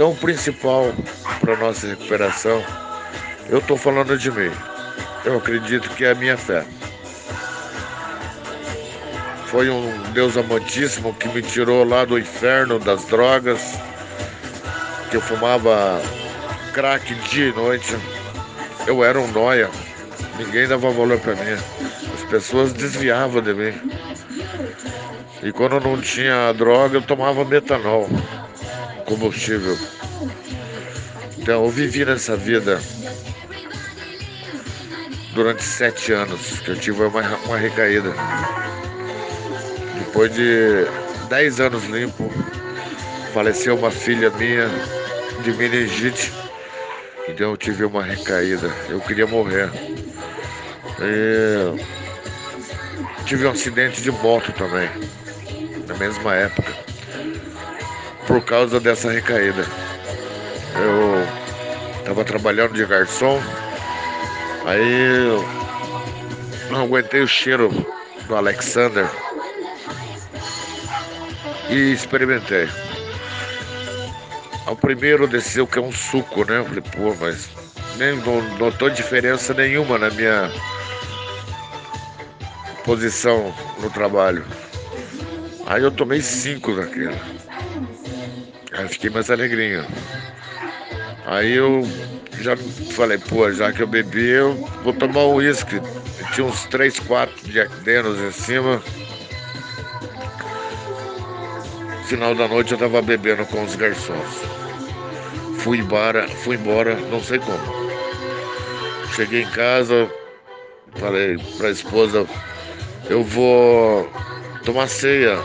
Então, o principal para nossa recuperação, eu estou falando de mim. Eu acredito que é a minha fé. Foi um Deus amantíssimo que me tirou lá do inferno das drogas, que eu fumava crack dia e noite. Eu era um noia, ninguém dava valor para mim. As pessoas desviavam de mim. E quando não tinha droga, eu tomava metanol, combustível. Então eu vivi nessa vida durante sete anos, que eu tive uma, uma recaída. Depois de 10 anos limpo, faleceu uma filha minha de meningite. Então eu tive uma recaída. Eu queria morrer. E tive um acidente de moto também, na mesma época, por causa dessa recaída. Eu estava trabalhando de garçom, aí eu não aguentei o cheiro do Alexander e experimentei. O primeiro desceu que é um suco, né? Eu falei, pô, mas nem notou diferença nenhuma na minha posição no trabalho. Aí eu tomei cinco daquele. Aí fiquei mais alegrinho. Aí eu já falei, pô, já que eu bebi, eu vou tomar um uísque. Tinha uns três, quatro Jack Daniels em cima. final da noite eu tava bebendo com os garçons. Fui embora, fui embora, não sei como. Cheguei em casa, falei pra esposa, eu vou tomar ceia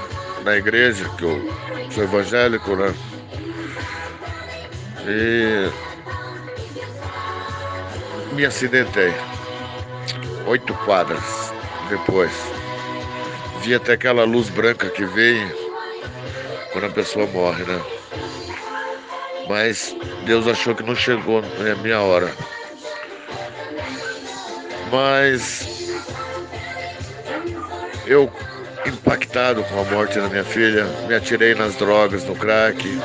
na igreja, que eu sou evangélico, né? E me acidentei. Oito quadras depois. Vi até aquela luz branca que veio quando a pessoa morre, né? Mas Deus achou que não chegou na minha hora. Mas eu, impactado com a morte da minha filha, me atirei nas drogas, no crack.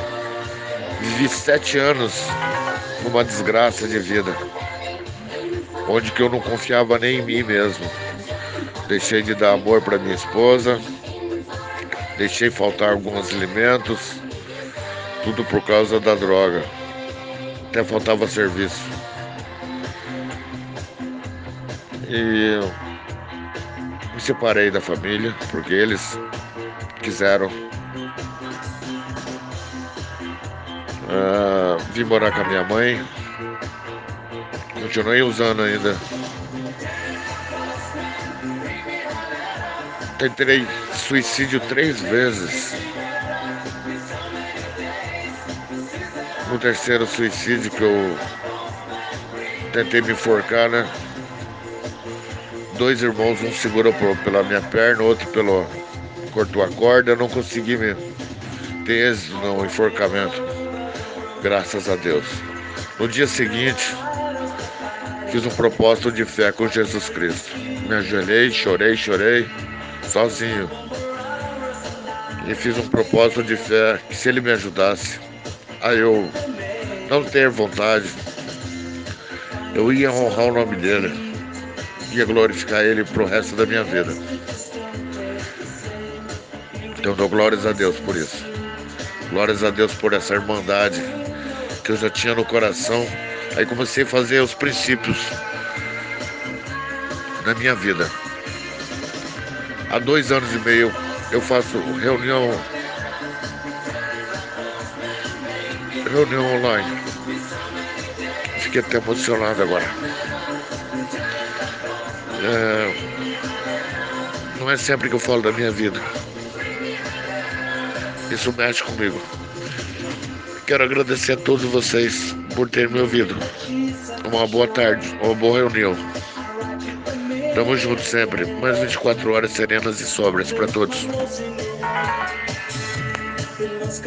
Vivi sete anos numa desgraça de vida, onde que eu não confiava nem em mim mesmo. Deixei de dar amor para minha esposa, deixei faltar alguns alimentos, tudo por causa da droga. Até faltava serviço. E me separei da família porque eles quiseram. Uh, vim morar com a minha mãe. Continuei usando ainda tentei suicídio três vezes. No terceiro suicídio que eu tentei me enforcar, né? Dois irmãos, um segurou pela minha perna, outro pelo cortou a corda, eu não consegui me ter êxito no enforcamento. Graças a Deus. No dia seguinte, fiz um propósito de fé com Jesus Cristo. Me ajoelhei, chorei, chorei sozinho. E fiz um propósito de fé que se ele me ajudasse a eu não ter vontade, eu ia honrar o nome dele, ia glorificar ele pro resto da minha vida. Então dou glórias a Deus por isso. Glórias a Deus por essa irmandade que eu já tinha no coração. Aí comecei a fazer os princípios na minha vida. Há dois anos e meio eu faço reunião reunião online. Fiquei até emocionado agora. É, não é sempre que eu falo da minha vida. Isso mexe comigo. Quero agradecer a todos vocês por terem me ouvido. Uma boa tarde, uma boa reunião. Tamo junto sempre. Mais 24 horas serenas e sobras para todos.